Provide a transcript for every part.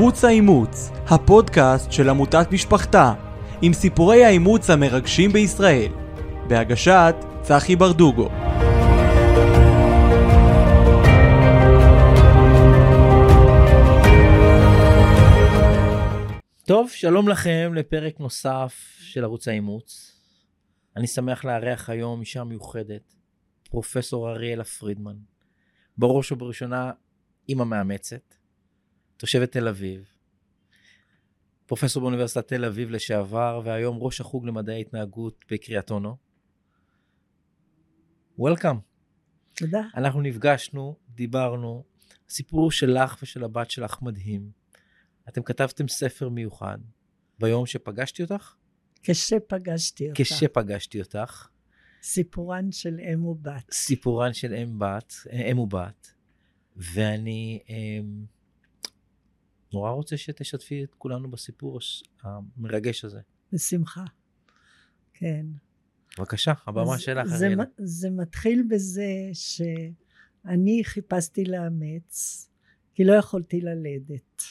ערוץ האימוץ, הפודקאסט של עמותת משפחתה, עם סיפורי האימוץ המרגשים בישראל, בהגשת צחי ברדוגו. טוב, שלום לכם לפרק נוסף של ערוץ האימוץ. אני שמח לארח היום אישה מיוחדת, פרופסור אריאלה פרידמן. בראש ובראשונה, אימא מאמצת, תושבת תל אביב, פרופסור באוניברסיטת תל אביב לשעבר, והיום ראש החוג למדעי התנהגות בקריית אונו. וולקאם. תודה. אנחנו נפגשנו, דיברנו, הסיפור שלך ושל הבת שלך מדהים. אתם כתבתם ספר מיוחד ביום שפגשתי אותך? כשפגשתי אותה. כשפגשתי אותך. סיפורן של אם ובת. סיפורן של אם בת, אם ובת. ואני אמ, נורא רוצה שתשתפי את כולנו בסיפור המרגש הזה. בשמחה. כן. בבקשה, הבמה שלך, זה, אריאלה. זה מתחיל בזה שאני חיפשתי לאמץ, כי לא יכולתי ללדת.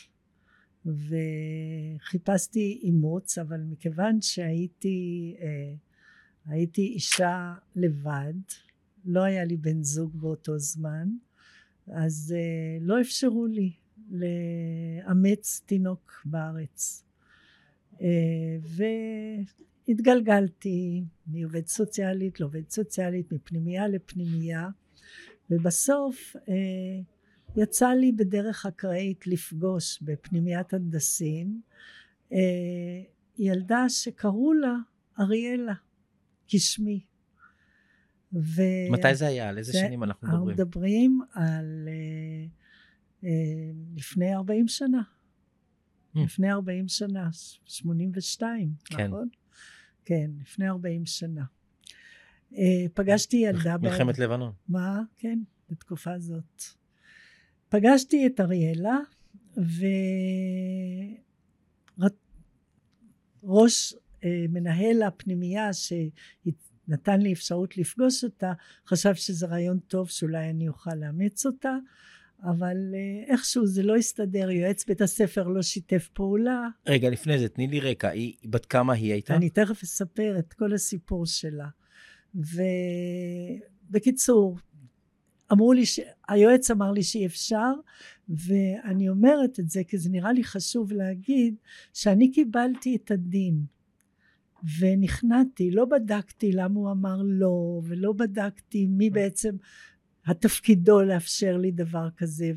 וחיפשתי אימוץ, אבל מכיוון שהייתי אה, הייתי אישה לבד, לא היה לי בן זוג באותו זמן, אז אה, לא אפשרו לי לאמץ תינוק בארץ. אה, והתגלגלתי מעובד סוציאלית לעובד סוציאלית, מפנימייה לפנימייה, ובסוף אה, יצא לי בדרך אקראית לפגוש בפנימיית הנדסים אה, ילדה שקראו לה אריאלה, כשמי. ו... מתי זה היה? על איזה זה- שנים אנחנו אנחנו מדברים? מדברים על לפני 40 שנה. Mm. לפני 40 שנה, 82, כן. נכון? כן, לפני 40 שנה. אה, פגשתי ילדה... ב- מלחמת לבנון. מה? כן, בתקופה זאת. פגשתי את אריאלה, וראש אה, מנהל הפנימייה שנתן לי אפשרות לפגוש אותה, חשב שזה רעיון טוב שאולי אני אוכל לאמץ אותה, אבל אה, איכשהו זה לא הסתדר, יועץ בית הספר לא שיתף פעולה. רגע, לפני זה, תני לי רקע. היא, בת כמה היא הייתה? אני תכף אספר את כל הסיפור שלה. ובקיצור, אמרו לי, ש... היועץ אמר לי שאי אפשר, ואני אומרת את זה כי זה נראה לי חשוב להגיד שאני קיבלתי את הדין. ונכנעתי, לא בדקתי למה הוא אמר לא, ולא בדקתי מי בעצם התפקידו לאפשר לי דבר כזה,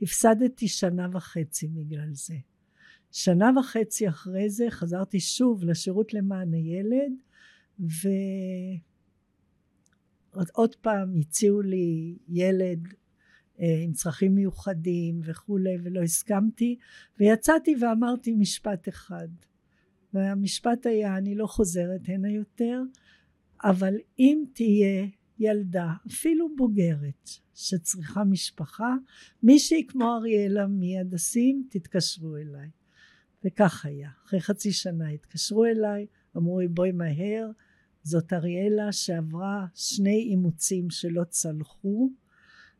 והפסדתי שנה וחצי בגלל זה. שנה וחצי אחרי זה חזרתי שוב לשירות למען הילד, ועוד פעם הציעו לי ילד אה, עם צרכים מיוחדים וכולי, ולא הסכמתי, ויצאתי ואמרתי משפט אחד. והמשפט היה, אני לא חוזרת הנה יותר, אבל אם תהיה ילדה, אפילו בוגרת, שצריכה משפחה, מישהי כמו אריאלה מהדסים, תתקשרו אליי. וכך היה. אחרי חצי שנה התקשרו אליי, אמרו לי בואי מהר, זאת אריאלה שעברה שני אימוצים שלא צלחו,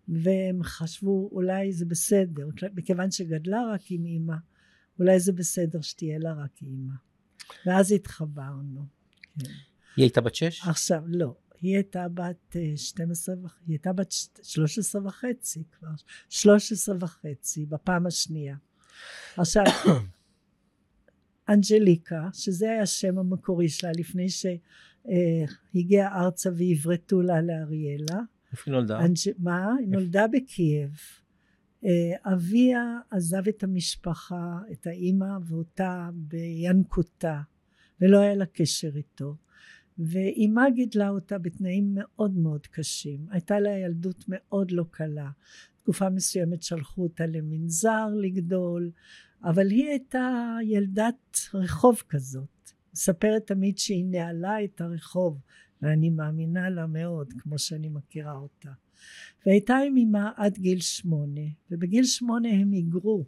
והם חשבו אולי זה בסדר, מכיוון שגדלה רק עם אימא, אולי זה בסדר שתהיה לה רק אימא. ואז התחברנו. כן. היא הייתה בת שש? עכשיו, לא. היא הייתה בת אה, 12, וח- היא הייתה בת ש- 13 וחצי כבר, 13 וחצי בפעם השנייה. עכשיו, אנג'ליקה, שזה היה השם המקורי שלה לפני שהגיעה ארצה ועברתו לה לאריאלה. איפה היא נולדה? אנג'... מה? היא נולדה בקייב. אה, אביה עזב את המשפחה, את האימא ואותה בינקותה, ולא היה לה קשר איתו. ואימה גידלה אותה בתנאים מאוד מאוד קשים. הייתה לה ילדות מאוד לא קלה. תקופה מסוימת שלחו אותה למנזר לגדול, אבל היא הייתה ילדת רחוב כזאת. מספרת תמיד שהיא נעלה את הרחוב, ואני מאמינה לה מאוד, כמו שאני מכירה אותה. והייתה עם אמה עד גיל שמונה, ובגיל שמונה הם היגרו.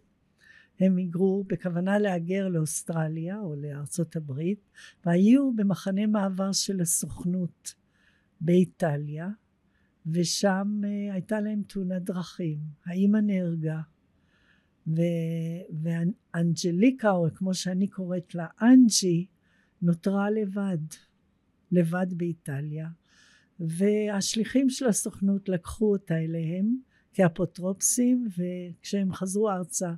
הם היגרו בכוונה להגר לאוסטרליה או לארצות הברית, והיו במחנה מעבר של הסוכנות באיטליה, ושם אה, הייתה להם תאונת דרכים. האימא נהרגה, ו- ואנג'ליקה, או כמו שאני קוראת לה, אנג'י, נותרה לבד, לבד באיטליה. והשליחים של הסוכנות לקחו אותה אליהם כאפוטרופסים, וכשהם חזרו ארצה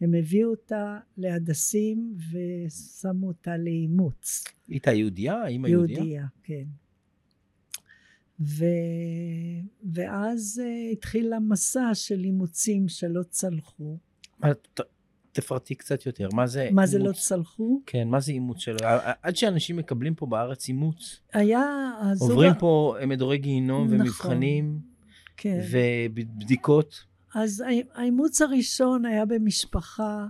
הם הביאו אותה להדסים ושמו אותה לאימוץ. היא הייתה יהודייה? אימא יהודייה? יהודייה, כן. ו... ואז uh, התחיל המסע של אימוצים שלא צלחו. מה, ת, תפרטי קצת יותר, מה זה מה זה לא צלחו? כן, מה זה אימוץ שלו? עד שאנשים מקבלים פה בארץ אימוץ, היה... הזוג עוברים ה- פה מדורי גיהינום נכון. ומבחנים כן. ובדיקות. אז האימוץ הראשון היה במשפחה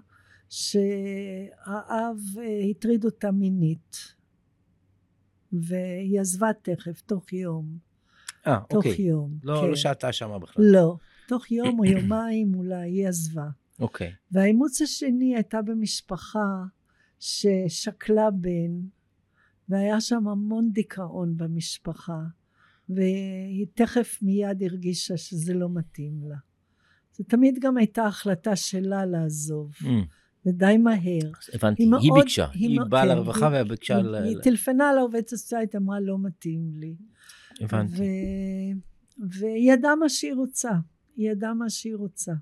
שהאב אה, הטריד אותה מינית והיא עזבה תכף, תוך יום. אה, תוך אוקיי. יום. לא, כן. לא שהתה שמה בכלל. לא. תוך יום או יומיים אולי היא עזבה. אוקיי. והאימוץ השני הייתה במשפחה ששכלה בן והיה שם המון דיכאון במשפחה והיא תכף מיד הרגישה שזה לא מתאים לה. זה תמיד גם הייתה החלטה שלה לעזוב אמ, ודי מהר. הבנתי, היא היא מאוד- ביקשה. היא היא באה כן, לרווחה היא- וביקשה... היא, ל- היא טלפנה לעובדת הסוציאלית אמרה לא מתאים לי. הבנתי. ו... והיא ידעה מה שהיא רוצה, היא ידעה מה שהיא רוצה.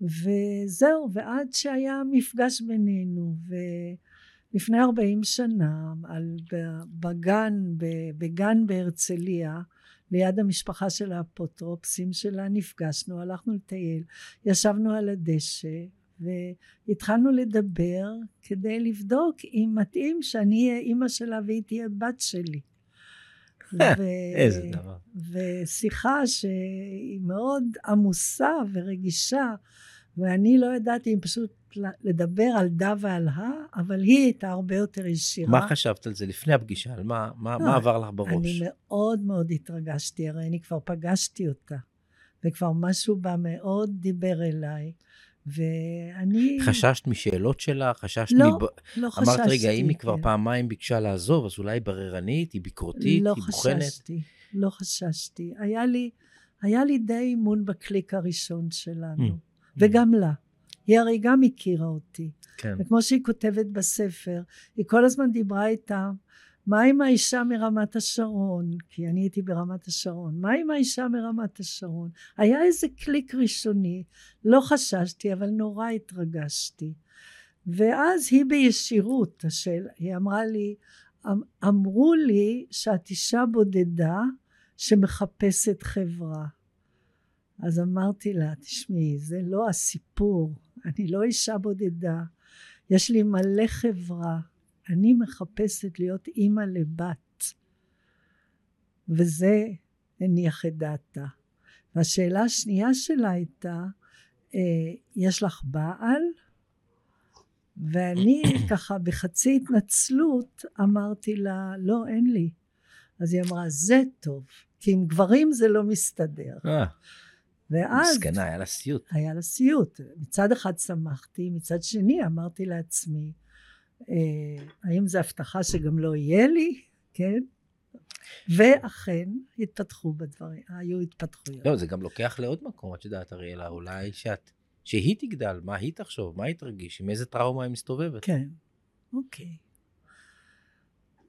וזהו, ועד שהיה מפגש בינינו, ולפני 40 שנה, על, בגן, בגן בהרצליה, ליד המשפחה של האפוטרופסים שלה, נפגשנו, הלכנו לטייל, ישבנו על הדשא, והתחלנו לדבר כדי לבדוק אם מתאים שאני אהיה אימא שלה והיא תהיה בת שלי. ו- איזה דבר. ושיחה שהיא מאוד עמוסה ורגישה, ואני לא ידעתי אם פשוט לדבר על דה ועל הא, אבל היא הייתה הרבה יותר ישירה. מה חשבת על זה לפני הפגישה? על מה, מה, לא, מה עבר לך בראש? אני מאוד מאוד התרגשתי, הרי אני כבר פגשתי אותה, וכבר משהו בה מאוד דיבר אליי, ואני... חששת משאלות שלה? חששת לא, מב... לא חששתי. אמרת, רגע, אם היא כבר כן. פעמיים ביקשה לעזוב, אז אולי היא בררנית, היא ביקורתית, לא היא בוחנת? חששתי, לא חששתי. היה לי, היה לי די אימון בקליק הראשון שלנו, Mm. וגם לה. היא הרי גם הכירה אותי. כן. וכמו שהיא כותבת בספר, היא כל הזמן דיברה איתם, מה עם האישה מרמת השרון? כי אני הייתי ברמת השרון. מה עם האישה מרמת השרון? היה איזה קליק ראשוני, לא חששתי, אבל נורא התרגשתי. ואז היא בישירות, השאל, היא אמרה לי, "אמ- אמרו לי שאת אישה בודדה שמחפשת חברה. אז אמרתי לה, תשמעי, זה לא הסיפור, אני לא אישה בודדה, יש לי מלא חברה, אני מחפשת להיות אימא לבת. וזה הניח את דעתה. והשאלה השנייה שלה הייתה, אה, יש לך בעל? ואני ככה בחצי התנצלות אמרתי לה, לא, אין לי. אז היא אמרה, זה טוב, כי עם גברים זה לא מסתדר. ואז מסכנה, היה לה סיוט. היה לה סיוט. מצד אחד שמחתי, מצד שני אמרתי לעצמי, אה, האם זו הבטחה שגם לא יהיה לי? כן? ואכן התפתחו בדברים, היו התפתחויות. לא, זה גם לוקח לעוד מקום, את יודעת, אריאלה, אולי שאת... שהיא תגדל, מה היא תחשוב, מה היא תרגיש, עם איזה טראומה היא מסתובבת. כן, אוקיי.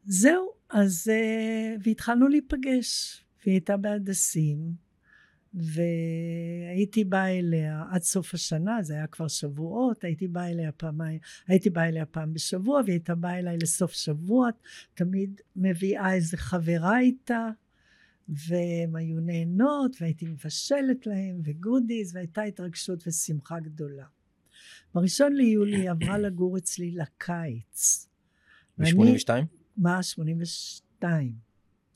זהו, אז אה, והתחלנו להיפגש, והיא הייתה בהדסים, והייתי באה אליה עד סוף השנה, זה היה כבר שבועות, הייתי באה אליה פעמיים, הייתי באה אליה פעם בשבוע, והיא הייתה באה אליי לסוף שבוע, תמיד מביאה איזה חברה איתה, והן היו נהנות, והייתי מבשלת להם, וגודיז, והייתה התרגשות ושמחה גדולה. בראשון ליולי היא עברה לגור אצלי לקיץ. ואני- ב-82? מה? 82.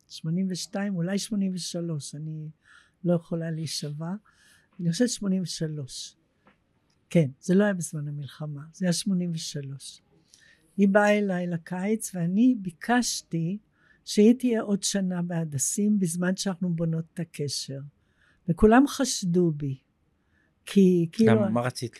82, אולי 83, אני לא יכולה להישבע. אני חושבת 83. כן, זה לא היה בזמן המלחמה, זה היה 83. היא באה אליי לקיץ ואני ביקשתי שהיא תהיה עוד שנה בהדסים בזמן שאנחנו בונות את הקשר. וכולם חשדו בי. כי כאילו... גם מה רצית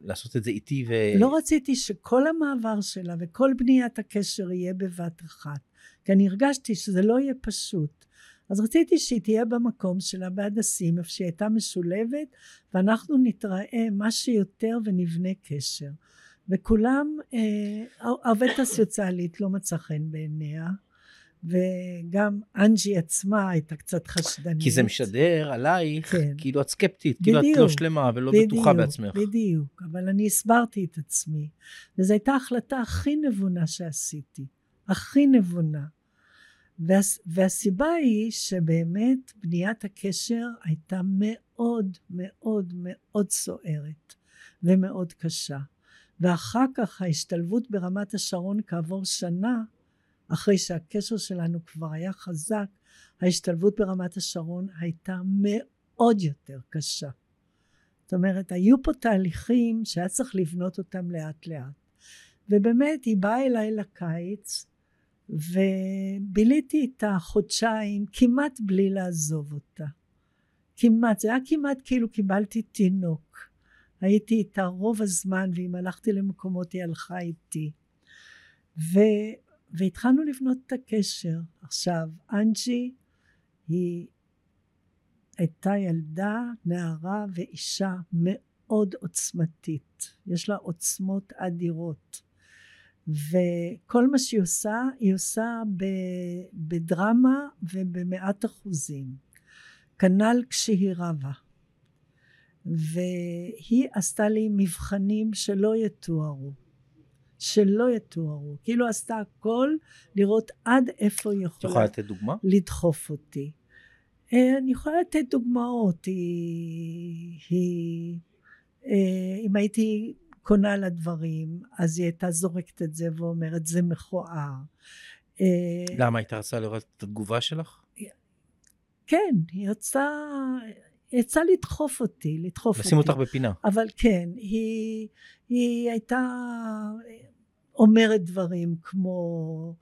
לעשות את זה איתי ו... לא רציתי שכל המעבר שלה וכל בניית הקשר יהיה בבת אחת. כי אני הרגשתי שזה לא יהיה פשוט. אז רציתי שהיא תהיה במקום שלה בהדסים, איפה שהיא הייתה משולבת, ואנחנו נתראה מה שיותר ונבנה קשר. וכולם, אה, העובדת הסוציאלית לא מצא חן בעיניה, וגם אנג'י עצמה הייתה קצת חשדנית. כי זה משדר עלייך, כן. כאילו את סקפטית, כאילו את לא שלמה ולא בטוחה בעצמך. בדיוק, אבל אני הסברתי את עצמי. וזו הייתה ההחלטה הכי נבונה שעשיתי. הכי נבונה. וה, והסיבה היא שבאמת בניית הקשר הייתה מאוד מאוד מאוד סוערת ומאוד קשה. ואחר כך ההשתלבות ברמת השרון כעבור שנה, אחרי שהקשר שלנו כבר היה חזק, ההשתלבות ברמת השרון הייתה מאוד יותר קשה. זאת אומרת, היו פה תהליכים שהיה צריך לבנות אותם לאט לאט. ובאמת, היא באה אליי לקיץ, וביליתי איתה חודשיים כמעט בלי לעזוב אותה. כמעט, זה היה כמעט כאילו קיבלתי תינוק. הייתי איתה רוב הזמן, ואם הלכתי למקומות היא הלכה איתי. ו, והתחלנו לבנות את הקשר. עכשיו, אנג'י היא הייתה ילדה, נערה ואישה מאוד עוצמתית. יש לה עוצמות אדירות. וכל מה שהיא עושה, היא עושה בדרמה ובמאת אחוזים. כנ"ל כשהיא רבה. והיא עשתה לי מבחנים שלא יתוארו. שלא יתוארו. כאילו עשתה הכל לראות עד איפה היא יכולה. יכולה לתת דוגמה? לדחוף אותי. אה, אני יכולה לתת דוגמאות. היא, היא, אה, אם הייתי קונה לה דברים, אז היא הייתה זורקת את זה ואומרת, זה מכוער. אה, למה? הייתה רצה לראות את התגובה שלך? כן, היא רצה... יצא לדחוף אותי, לדחוף לשים אותי. אותך בפינה. אבל כן, היא, היא הייתה אומרת דברים כמו,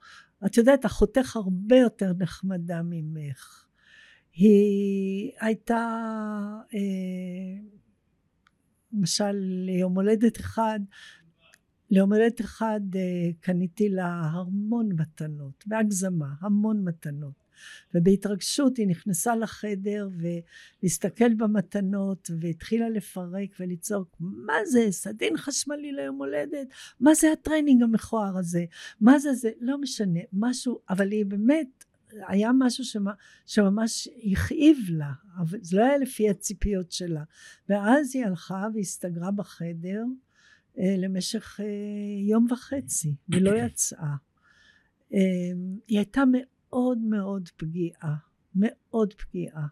את יודעת, אחותך הרבה יותר נחמדה ממך. היא הייתה, אה, למשל, ליום הולדת אחד, ליום הולדת אחד אה, קניתי לה המון מתנות, בהגזמה, המון מתנות. ובהתרגשות היא נכנסה לחדר ולהסתכל במתנות והתחילה לפרק ולצעוק מה זה? סדין חשמלי ליום הולדת? מה זה הטריינינג המכוער הזה? מה זה זה? לא משנה משהו אבל היא באמת היה משהו שמה, שממש הכאיב לה אבל זה לא היה לפי הציפיות שלה ואז היא הלכה והסתגרה בחדר אה, למשך אה, יום וחצי ולא יצאה אה, היא הייתה מאוד מאוד פגיעה, מאוד פגיעה.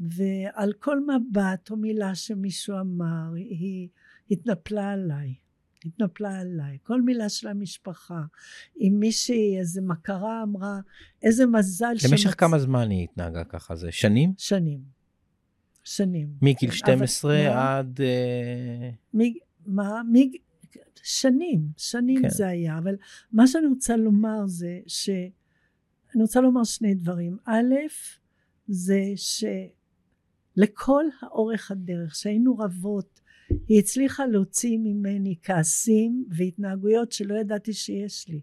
ועל כל מבט או מילה שמישהו אמר, היא התנפלה עליי. התנפלה עליי. כל מילה של המשפחה. אם מישהי, איזה מכרה אמרה, איזה מזל למשך שמצ... כמה זמן היא התנהגה ככה? זה שנים? שנים. שנים. מגיל 12 אבל, עד... מ, מה? מ, שנים, שנים כן. זה היה. אבל מה שאני רוצה לומר זה ש... אני רוצה לומר שני דברים. א', זה שלכל האורך הדרך שהיינו רבות, היא הצליחה להוציא ממני כעסים והתנהגויות שלא ידעתי שיש לי.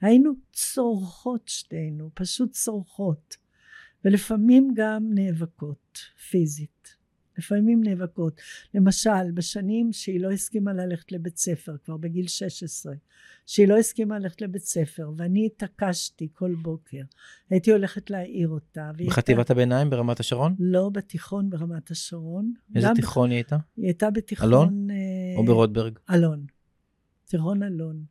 היינו צורחות שתינו, פשוט צורחות, ולפעמים גם נאבקות פיזית. לפעמים נאבקות. למשל, בשנים שהיא לא הסכימה ללכת לבית ספר, כבר בגיל 16, שהיא לא הסכימה ללכת לבית ספר, ואני התעקשתי כל בוקר. הייתי הולכת להעיר אותה. בחטיבת הייתה... הביניים ברמת השרון? לא, בתיכון ברמת השרון. איזה תיכון היא הייתה? היא הייתה בתיכון... אלון? אה... או ברוטברג? אלון. תיכון אלון.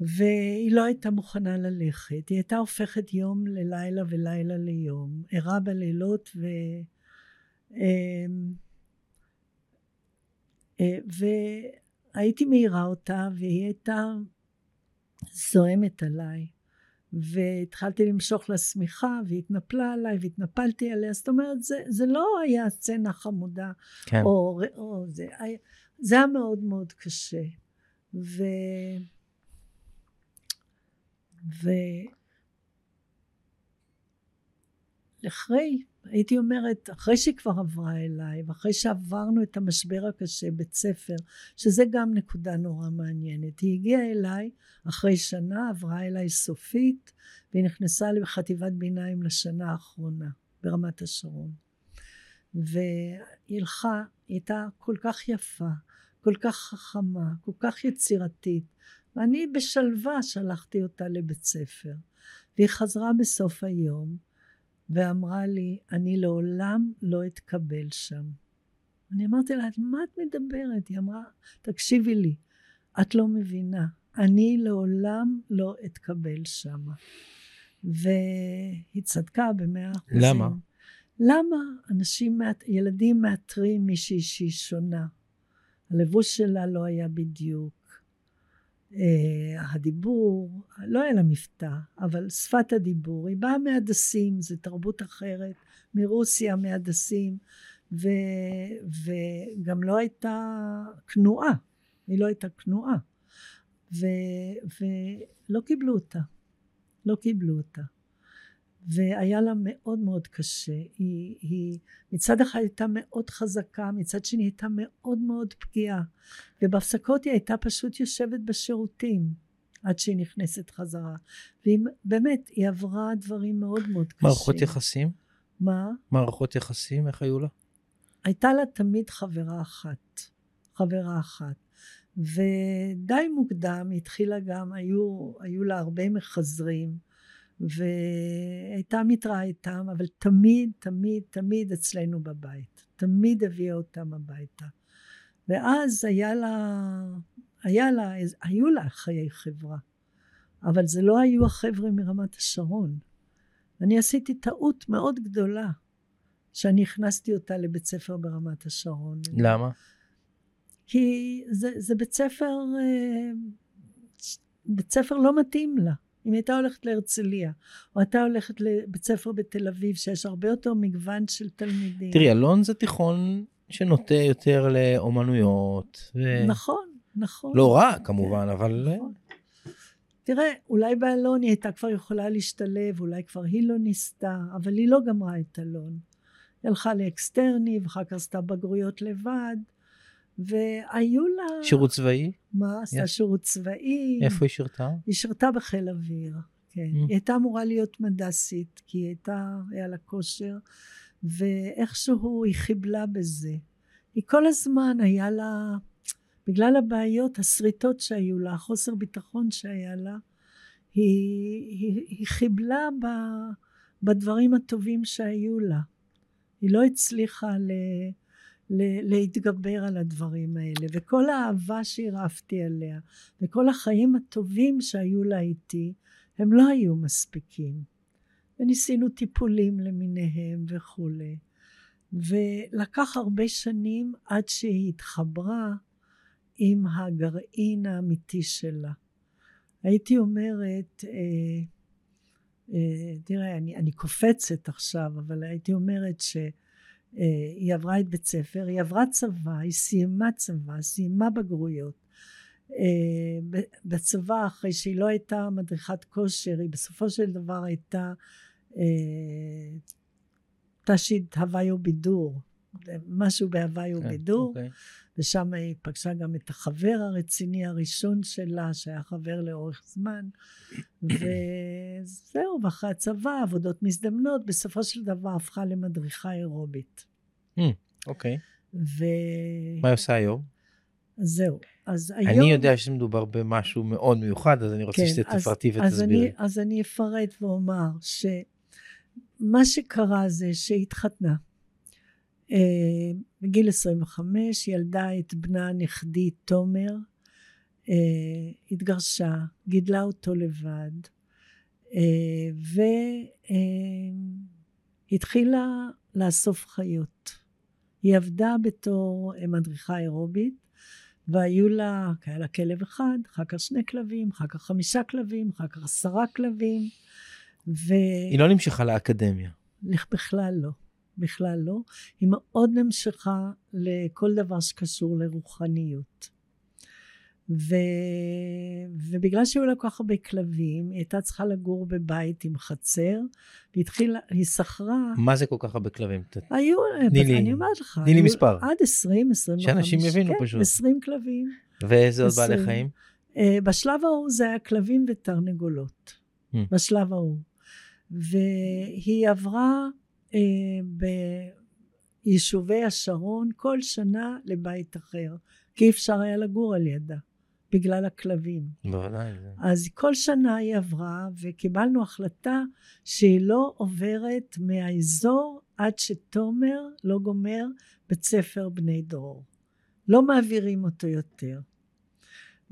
והיא לא הייתה מוכנה ללכת. היא הייתה הופכת יום ללילה ולילה ליום. ערה בלילות ו... אמ, אה, והייתי מעירה אותה והיא הייתה זועמת עליי והתחלתי למשוך לה שמיכה והיא התנפלה עליי והתנפלתי עליה זאת אומרת זה, זה לא היה סצנה חמודה כן. או, או זה, זה היה מאוד מאוד קשה ו... ו... אחרי הייתי אומרת, אחרי שהיא כבר עברה אליי, ואחרי שעברנו את המשבר הקשה בית ספר, שזה גם נקודה נורא מעניינת. היא הגיעה אליי אחרי שנה, עברה אליי סופית, והיא נכנסה לחטיבת ביניים לשנה האחרונה, ברמת השרון. והיא הלכה, היא הייתה כל כך יפה, כל כך חכמה, כל כך יצירתית, ואני בשלווה שלחתי אותה לבית ספר. והיא חזרה בסוף היום, ואמרה לי, אני לעולם לא אתקבל שם. אני אמרתי לה, מה את מדברת? היא אמרה, תקשיבי לי, את לא מבינה, אני לעולם לא אתקבל שם. והיא צדקה במאה אחוזים. למה? למה אנשים, ילדים מאתרים מישהי שהיא שונה? הלבוש שלה לא היה בדיוק, הדיבור, לא היה לה מבטא, אבל שפת הדיבור, היא באה מהדסים, זו תרבות אחרת, מרוסיה מהדסים, ו, וגם לא הייתה כנועה, היא לא הייתה כנועה, ו, ולא קיבלו אותה, לא קיבלו אותה. והיה לה מאוד מאוד קשה. היא, היא מצד אחד הייתה מאוד חזקה, מצד שני הייתה מאוד מאוד פגיעה. ובהפסקות היא הייתה פשוט יושבת בשירותים עד שהיא נכנסת חזרה. והיא באמת, היא עברה דברים מאוד מאוד קשים. מערכות יחסים? מה? מערכות יחסים, איך היו לה? הייתה לה תמיד חברה אחת. חברה אחת. ודי מוקדם התחילה גם, היו, היו לה הרבה מחזרים. והייתה מתראה איתם, אבל תמיד, תמיד, תמיד אצלנו בבית. תמיד הביאה אותם הביתה. ואז היה לה, היה לה, היו לה חיי חברה, אבל זה לא היו החבר'ה מרמת השרון. אני עשיתי טעות מאוד גדולה שאני הכנסתי אותה לבית ספר ברמת השרון. למה? כי זה, זה בית ספר, אה, בית ספר לא מתאים לה. אם הייתה הולכת להרצליה, או הייתה הולכת לבית ספר בתל אביב, שיש הרבה יותר מגוון של תלמידים. תראי, אלון זה תיכון שנוטה יותר לאומנויות. ו... נכון, נכון. לא רע כמובן, כן, אבל... נכון. תראה, אולי באלון היא הייתה כבר יכולה להשתלב, אולי כבר היא לא ניסתה, אבל היא לא גמרה את אלון. היא הלכה לאקסטרני, ואחר כך עשתה בגרויות לבד. והיו לה... שירות צבאי? מה? עשתה שירות צבאי. איפה היא שירתה? היא שירתה בחיל אוויר, כן. Mm. היא הייתה אמורה להיות מדסית, כי היא הייתה, היה לה כושר, ואיכשהו היא חיבלה בזה. היא כל הזמן היה לה, בגלל הבעיות, השריטות שהיו לה, חוסר ביטחון שהיה לה, היא, היא, היא חיבלה ב, בדברים הטובים שהיו לה. היא לא הצליחה ל... להתגבר על הדברים האלה וכל האהבה שהרעפתי עליה וכל החיים הטובים שהיו לה איתי הם לא היו מספיקים. וניסינו טיפולים למיניהם וכולי. ולקח הרבה שנים עד שהיא התחברה עם הגרעין האמיתי שלה. הייתי אומרת אה, אה, תראה אני, אני קופצת עכשיו אבל הייתי אומרת ש היא עברה את בית ספר, היא עברה צבא, היא סיימה צבא, סיימה בגרויות. אה, בצבא, אחרי שהיא לא הייתה מדריכת כושר, היא בסופו של דבר הייתה אה, תש"ית הוואי ובידור, משהו בהוואי כן, ובידור, okay. ושם היא פגשה גם את החבר הרציני הראשון שלה, שהיה חבר לאורך זמן, וזהו, ואחרי הצבא, עבודות מזדמנות, בסופו של דבר הפכה למדריכה אירובית. Hmm, אוקיי. ו... מה היא עושה היום? זהו, אז היום... אני יודע שמדובר במשהו מאוד מיוחד, אז אני רוצה כן, שתפרטי ותסבירי. אז אני אפרט ואומר שמה שקרה זה שהתחתנה. אה, בגיל 25 ילדה את בנה הנכדי תומר, אה, התגרשה, גידלה אותו לבד, אה, והתחילה לאסוף חיות. היא עבדה בתור מדריכה אירובית, והיו לה, היה לה כלב אחד, אחר כך שני כלבים, אחר כך חמישה כלבים, אחר כך עשרה כלבים, ו... היא לא נמשכה לאקדמיה. בכלל לא. בכלל לא. היא מאוד נמשכה לכל דבר שקשור לרוחניות. ו... ובגלל שהיו לה כל כך הרבה כלבים, היא הייתה צריכה לגור בבית עם חצר, והתחילה, היא שכרה, מה זה כל כך הרבה כלבים? היו, תני לי- אני אומרת לך, תני לי מספר. עד 20, 25, שאנשים יבינו כן, פשוט. 20 כלבים. ואיזה עוד בעלי. חיים? Uh, בשלב ההוא זה היה כלבים ותרנגולות, Hmm. בשלב ההוא. והיא עברה ביישובי השרון כל שנה לבית אחר, כי אי אפשר היה לגור על ידה, בגלל הכלבים. בוודאי. אז כל שנה היא עברה, וקיבלנו החלטה שהיא לא עוברת מהאזור עד שתומר לא גומר בית ספר בני דרור. לא מעבירים אותו יותר.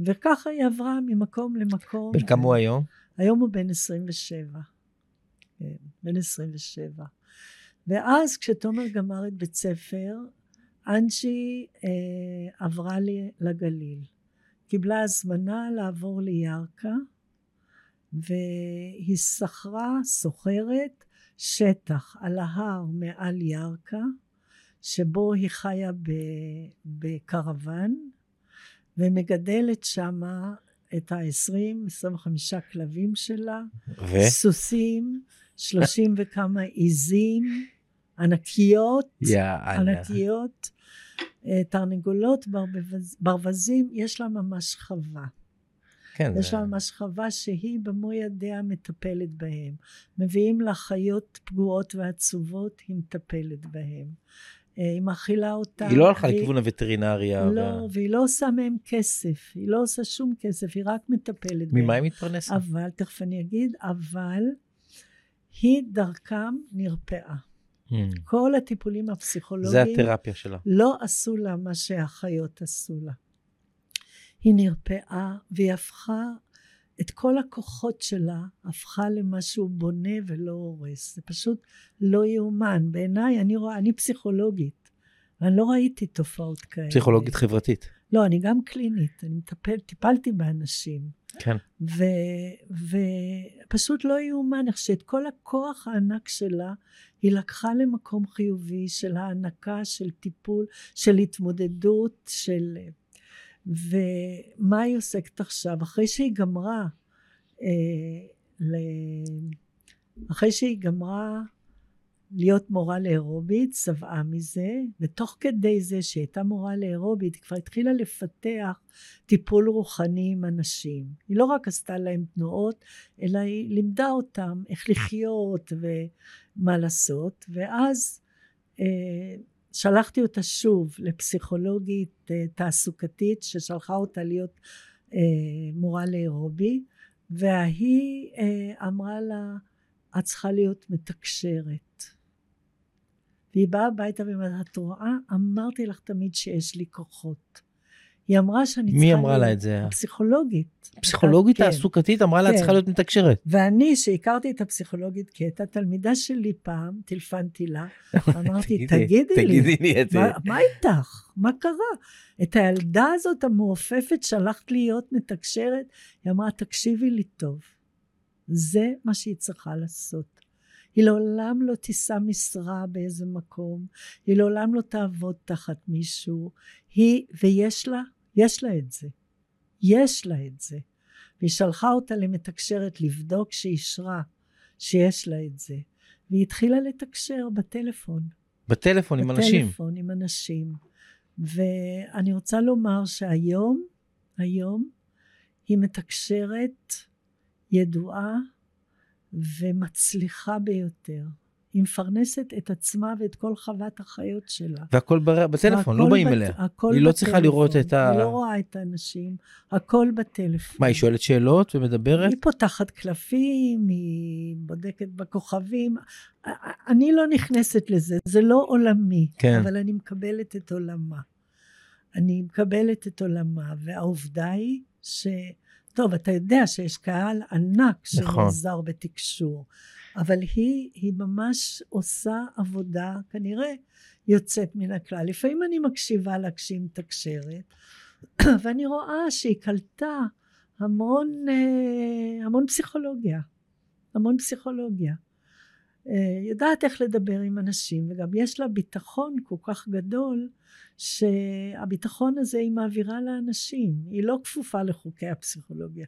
וככה היא עברה ממקום למקום. בן כמה הוא היום? היום הוא בן 27. כן, בן 27. ואז כשתומר גמר את בית ספר, אנג'י אה, עברה לי לגליל. קיבלה הזמנה לעבור לירכא, והיא שכרה, סוחרת, שטח על ההר מעל ירכא, שבו היא חיה בקרוון, ומגדלת שמה את ה-20-25 כלבים שלה, ו? סוסים, שלושים וכמה עיזים, ענקיות, יאללה. ענקיות, אה, תרנגולות, ברווז- ברווזים, יש לה ממש חווה. כן, יש לה ממש חווה שהיא במו ידיה מטפלת בהם. מביאים לה חיות פגועות ועצובות, היא מטפלת בהם. אה, היא מאכילה אותם. היא לא הלכה והיא- לכיוון הווטרינריה. לא, וה- והיא לא עושה מהם כסף. היא לא עושה שום כסף, היא רק מטפלת בהם. ממה היא מתפרנסת? אבל, תכף אני אגיד, אבל היא דרכם נרפאה. Hmm. כל הטיפולים זה הפסיכולוגיים התרפיה שלה. לא עשו לה מה שהחיות עשו לה. היא נרפאה והיא הפכה את כל הכוחות שלה, הפכה למשהו בונה ולא הורס. זה פשוט לא יאומן. בעיניי, אני רואה, אני פסיכולוגית, ואני לא ראיתי תופעות כאלה. פסיכולוגית חברתית. לא, אני גם קלינית, אני מטפל, טיפלתי באנשים. כן. ופשוט לא יאומן איך שאת כל הכוח הענק שלה היא לקחה למקום חיובי של הענקה, של טיפול, של התמודדות, של... ומה היא עוסקת עכשיו? אחרי שהיא גמרה, אה, ל... אחרי שהיא גמרה להיות מורה לאירובית, שבעה מזה, ותוך כדי זה שהיא הייתה מורה לאירובית, היא כבר התחילה לפתח טיפול רוחני עם אנשים. היא לא רק עשתה להם תנועות, אלא היא לימדה אותם איך לחיות ומה לעשות, ואז אה, שלחתי אותה שוב לפסיכולוגית אה, תעסוקתית, ששלחה אותה להיות אה, מורה לאירובי, והיא אה, אמרה לה, את צריכה להיות מתקשרת. והיא באה הביתה ואומרת, את רואה? אמרתי לך תמיד שיש לי כוחות. היא אמרה שאני צריכה... מי אמרה להיות- לה את זה? הפסיכולוגית. פסיכולוגית כן. תעסוקתית אמרה לה, את כן. צריכה להיות מתקשרת. ואני, שהכרתי את הפסיכולוגית כי הייתה תלמידה שלי פעם, טלפנתי לה, אמרתי, תגידי- תגידי לי, תגידי לי את זה. מה, מה איתך? מה קרה? את הילדה הזאת המעופפת שלחת להיות מתקשרת? היא אמרה, תקשיבי לי טוב. זה מה שהיא צריכה לעשות. היא לעולם לא תישא משרה באיזה מקום, היא לעולם לא תעבוד תחת מישהו, היא, ויש לה, יש לה את זה. יש לה את זה. והיא שלחה אותה למתקשרת לבדוק שאישרה שיש לה את זה. והיא התחילה לתקשר בטלפון. בטלפון עם אנשים. בטלפון עם אנשים. ואני רוצה לומר שהיום, היום, היא מתקשרת ידועה ומצליחה ביותר. היא מפרנסת את עצמה ואת כל חוות החיות שלה. והכל בר- בטלפון, לא והכל באים בת- אליה. היא לא צריכה בטלפון. לראות את ה- היא לא רואה את האנשים, הכל בטלפון. מה, היא שואלת שאלות ומדברת? היא פותחת קלפים, היא בודקת בכוכבים. אני לא נכנסת לזה, זה לא עולמי, כן. אבל אני מקבלת את עולמה. אני מקבלת את עולמה, והעובדה היא ש... טוב, אתה יודע שיש קהל ענק נכון. שנעזר בתקשור, אבל היא, היא ממש עושה עבודה כנראה יוצאת מן הכלל. לפעמים אני מקשיבה לה כשהיא מתקשרת, ואני רואה שהיא קלטה המון, אה, המון פסיכולוגיה, המון פסיכולוגיה. אה, יודעת איך לדבר עם אנשים וגם יש לה ביטחון כל כך גדול שהביטחון הזה היא מעבירה לאנשים היא לא כפופה לחוקי הפסיכולוגיה.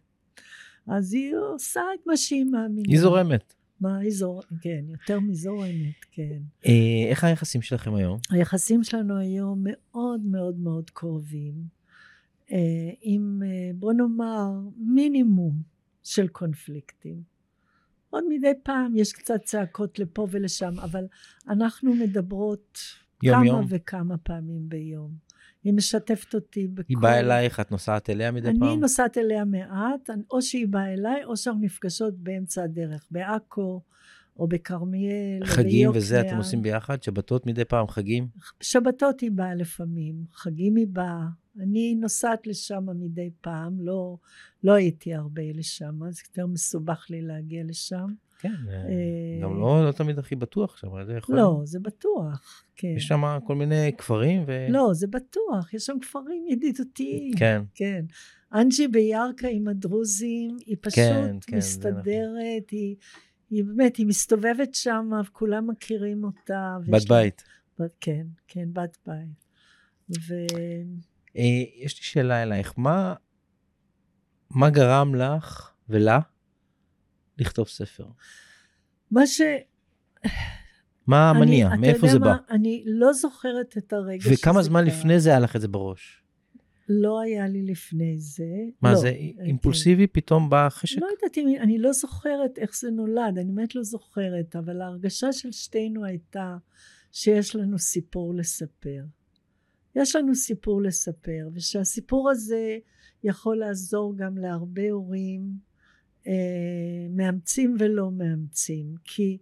אז היא עושה את מה שהיא מאמינה. היא זורמת. מה היא זורמת כן יותר מזורמת כן. אה, איך היחסים שלכם היום? היחסים שלנו היום מאוד מאוד מאוד קרובים. אה, עם בוא נאמר מינימום של קונפליקטים עוד מדי פעם יש קצת צעקות לפה ולשם, אבל אנחנו מדברות יום כמה יום? וכמה פעמים ביום. היא משתפת אותי בכל... היא באה אלייך, את נוסעת אליה מדי אני פעם? נוסעת אליה מעט, או שהיא באה אליי, או שאנחנו נפגשות באמצע הדרך, בעכו, או בכרמיאל, חגים וזה. אתם עושים ביחד? שבתות מדי פעם חגים? שבתות היא באה לפעמים, חגים היא באה. אני נוסעת לשם מדי פעם, לא, לא הייתי הרבה לשם, אז יותר מסובך לי להגיע לשם. כן, אה, גם לא לא תמיד הכי בטוח שם, זה יכול... לא, זה בטוח, כן. יש שם כל מיני כפרים ו... לא, זה בטוח, יש שם כפרים ידידותיים. כן. כן. אנג'י בירכא עם הדרוזים, היא פשוט כן, כן, מסתדרת, היא, היא באמת, היא מסתובבת שם, וכולם מכירים אותה. בת בית. בת, כן, כן, בת בית. ו... אה, יש לי שאלה אלייך, מה, מה גרם לך ולה לכתוב ספר? מה ש... מה המניע? מאיפה זה מה? בא? אני לא זוכרת את הרגע וכמה שזה זמן קרה. לפני זה היה לך את זה בראש? לא היה לי לפני זה. מה לא, זה, כן. אימפולסיבי? פתאום בא חשק? לא יודעת אני לא זוכרת איך זה נולד, אני באמת לא זוכרת, אבל ההרגשה של שתינו הייתה שיש לנו סיפור לספר. יש לנו סיפור לספר, ושהסיפור הזה יכול לעזור גם להרבה הורים, אה, מאמצים ולא מאמצים, כי,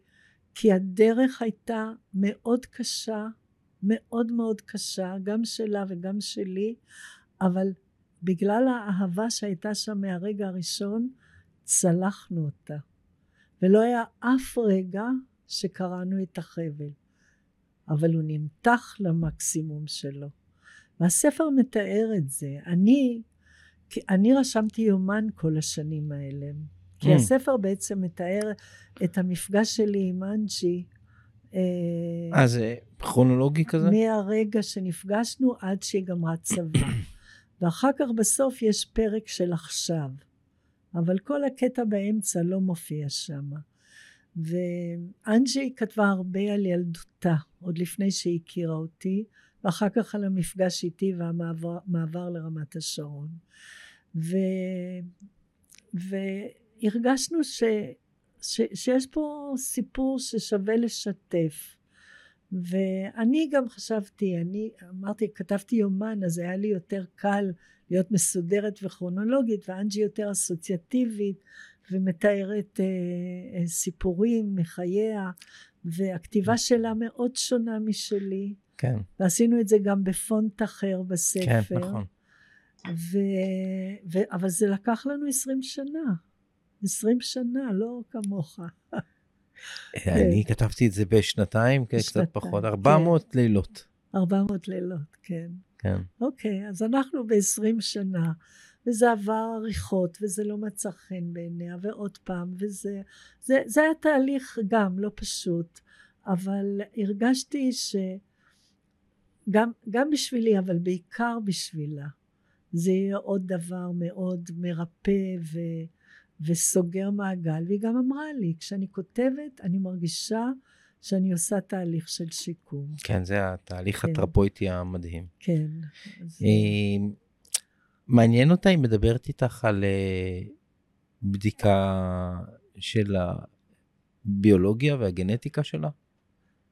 כי הדרך הייתה מאוד קשה, מאוד מאוד קשה, גם שלה וגם שלי, אבל בגלל האהבה שהייתה שם מהרגע הראשון, צלחנו אותה. ולא היה אף רגע שקראנו את החבל, אבל הוא נמתח למקסימום שלו. והספר מתאר את זה. אני, אני רשמתי יומן כל השנים האלה, כי Mm. הספר בעצם מתאר את המפגש שלי עם אנג'י. אה, זה כרונולוגי כזה? מהרגע שנפגשנו עד שהיא גמרה צבא. ואחר כך בסוף יש פרק של עכשיו, אבל כל הקטע באמצע לא מופיע שם. ואנג'י כתבה הרבה על ילדותה, עוד לפני שהיא הכירה אותי, ואחר כך על המפגש איתי והמעבר מעבר לרמת השרון. ו... והרגשנו ש... ש... שיש פה סיפור ששווה לשתף. ואני גם חשבתי, אני אמרתי, כתבתי יומן, אז היה לי יותר קל להיות מסודרת וכרונולוגית, ואנג'י יותר אסוציאטיבית, ומתארת אה, אה, סיפורים מחייה, והכתיבה שלה מאוד שונה משלי, כן, ועשינו את זה גם בפונט אחר בספר. כן, נכון. ו... ו... אבל זה לקח לנו עשרים שנה. עשרים שנה, לא כמוך. אני כתבתי את זה בשנתיים, כן, קצת פחות, כן. 400 לילות. ארבע מאות לילות, כן. כן. אוקיי, אז אנחנו בעשרים שנה, וזה עבר עריכות, וזה לא מצא חן בעיניה, ועוד פעם, וזה זה, זה היה תהליך גם לא פשוט, אבל הרגשתי שגם גם בשבילי, אבל בעיקר בשבילה, זה יהיה עוד דבר מאוד מרפא ו, וסוגר מעגל, והיא גם אמרה לי, כשאני כותבת, אני מרגישה שאני עושה תהליך של שיקום. כן, זה התהליך כן. הטרפויטי המדהים. כן. אז- אה, מעניין אותה, היא מדברת איתך על אה, בדיקה של הביולוגיה והגנטיקה שלה?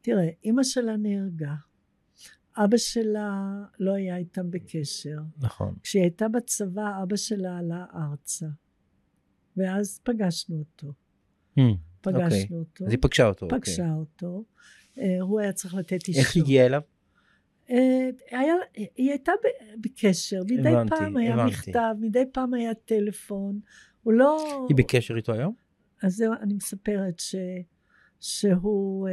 תראה, אימא שלה נהרגה. אבא שלה לא היה איתם בקשר. נכון. כשהיא הייתה בצבא, אבא שלה עלה ארצה. ואז פגשנו אותו. Hmm, פגשנו אוקיי. אותו. אז היא פגשה אותו. אוקיי. פגשה אותו. אה, הוא היה צריך לתת אישור. איך היא הגיעה אליו? אה, היה, היא הייתה בקשר, מדי הבנתי, פעם היה הבנתי. מכתב, מדי פעם היה טלפון. הוא לא... היא בקשר איתו היום? אז זהו, אני מספרת ש, שהוא, אה,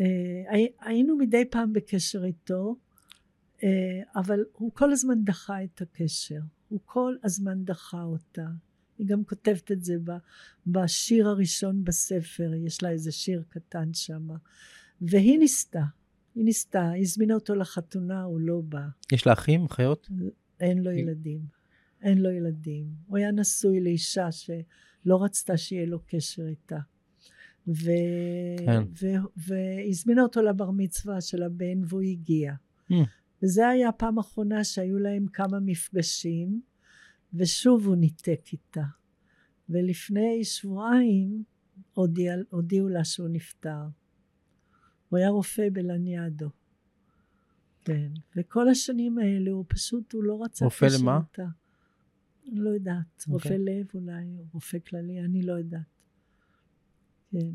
אה, הי- היינו מדי פעם בקשר איתו, אה, אבל הוא כל הזמן דחה את הקשר, הוא כל הזמן דחה אותה. היא גם כותבת את זה בשיר הראשון בספר, יש לה איזה שיר קטן שם. והיא ניסתה, היא ניסתה, היא הזמינה אותו לחתונה, הוא לא בא. יש לה אחים, אחיות? אין לו ילדים. אין לו ילדים. הוא היה נשוי לאישה שלא רצתה שיהיה לו קשר איתה. ו... כן. והזמינה אותו לבר מצווה של הבן והוא הגיע. Mm. וזה היה הפעם האחרונה שהיו להם כמה מפגשים, ושוב הוא ניתק איתה. ולפני שבועיים הודיע, הודיעו לה שהוא נפטר. הוא היה רופא בלניאדו. כן. וכל השנים האלה הוא פשוט, הוא לא רצה... רופא למה? אותה. לא יודעת. Okay. רופא אוקיי. לב אולי, או רופא כללי, אני לא יודעת. כן.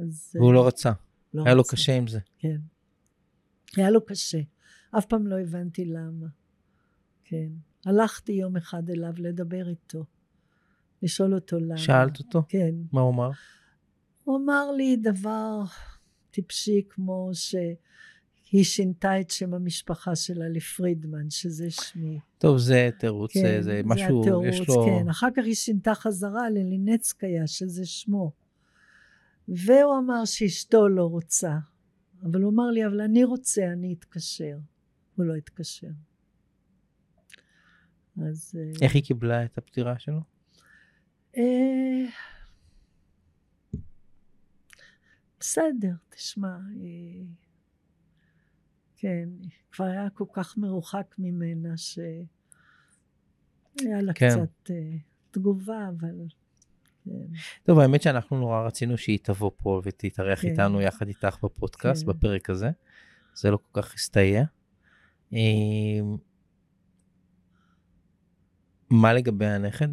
אז... והוא לא רצה. לא היה רצה. לו קשה עם זה. כן. היה לו קשה. אף פעם לא הבנתי למה. כן. הלכתי יום אחד אליו לדבר איתו, לשאול אותו למה. שאלת אותו? כן. מה הוא אמר? הוא אמר לי דבר טיפשי כמו שהיא שינתה את שם המשפחה שלה לפרידמן, שזה שמי. טוב, זה תירוץ, כן, זה משהו, זה התירוץ, יש לו... כן, אחר כך היא שינתה חזרה ללינצקיה, שזה שמו. והוא אמר שאשתו לא רוצה. אבל הוא אמר לי, אבל אני רוצה, אני אתקשר. הוא לא התקשר. אז... אה, איך היא קיבלה את הפטירה שלו? אה, בסדר, תשמע, כן, כבר היה כל כך מרוחק ממנה שהיה לה כן. קצת אה, תגובה, אבל. טוב, האמת שאנחנו נורא רצינו שהיא תבוא פה ותתארח כן. איתנו יחד איתך בפודקאסט, כן. בפרק הזה. זה לא כל כך הסתייע. אמ, מה לגבי הנכד?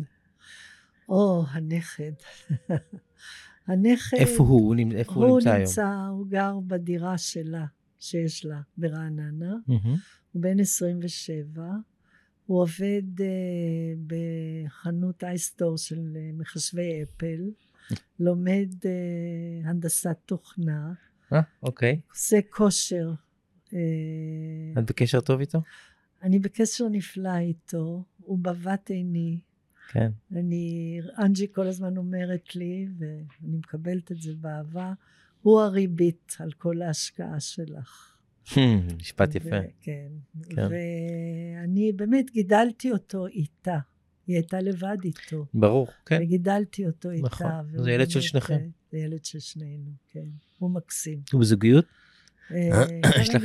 או, הנכד. הנכד... איפה הוא? איפה הוא, הוא נמצא היום? הוא נמצא, הוא גר בדירה שלה, שיש לה, ברעננה. Mm-hmm. הוא בן 27. הוא עובד uh, בחנות אייסטור של uh, מחשבי אפל, לומד uh, הנדסת תוכנה. אה, אוקיי. עושה כושר. Uh, את בקשר טוב איתו? אני בקשר נפלא איתו, הוא בבת עיני. כן. אני, אנג'י כל הזמן אומרת לי, ואני מקבלת את זה באהבה, הוא הריבית על כל ההשקעה שלך. משפט יפה. כן. כן. ואני באמת גידלתי אותו איתה. היא הייתה לבד איתו. ברור, כן. וגידלתי אותו איתה. נכון, זה ילד של שניכם. זה ילד של שנינו, כן. הוא מקסים. הוא בזוגיות? אה, יש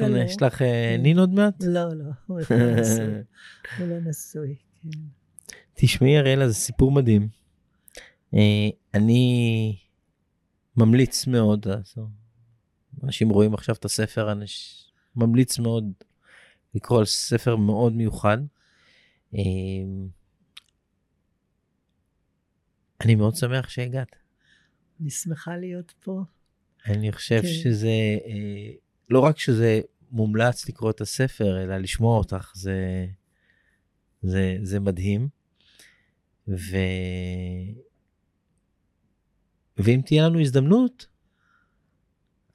לך אה, כן. נין עוד מעט? לא, לא, הוא לא נשוי. לא כן. תשמעי, אריאלה, זה סיפור מדהים. אה, אני ממליץ מאוד, אנשים רואים עכשיו את הספר, אנשים... ממליץ מאוד לקרוא על ספר מאוד מיוחד. אמ, אני מאוד שמח שהגעת. אני שמחה להיות פה. אני חושב כן. שזה, אה, לא רק שזה מומלץ לקרוא את הספר, אלא לשמוע אותך, זה, זה, זה מדהים. ו... ואם תהיה לנו הזדמנות,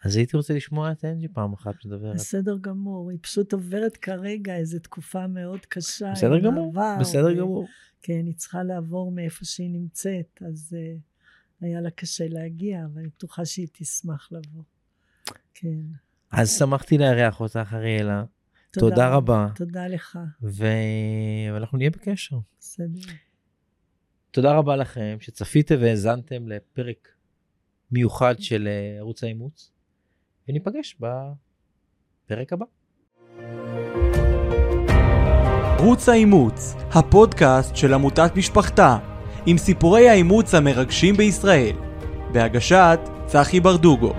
אז הייתי רוצה לשמוע את אנג'י פעם אחת מדברת. בסדר גמור, היא פשוט עוברת כרגע איזו תקופה מאוד קשה. בסדר גמור, עבר, בסדר ו... גמור. כן, היא צריכה לעבור מאיפה שהיא נמצאת, אז uh, היה לה קשה להגיע, אבל אני בטוחה שהיא תשמח לבוא. כן. אז שמחתי לארח אותך, אריאלה. תודה, תודה רבה. תודה לך. ו... ואנחנו נהיה בקשר. בסדר. תודה רבה לכם שצפיתם והאזנתם לפרק מיוחד של אה, ערוץ האימוץ. וניפגש בפרק הבא. ערוץ האימוץ, הפודקאסט של עמותת משפחתה, עם סיפורי האימוץ המרגשים בישראל, בהגשת צחי ברדוגו.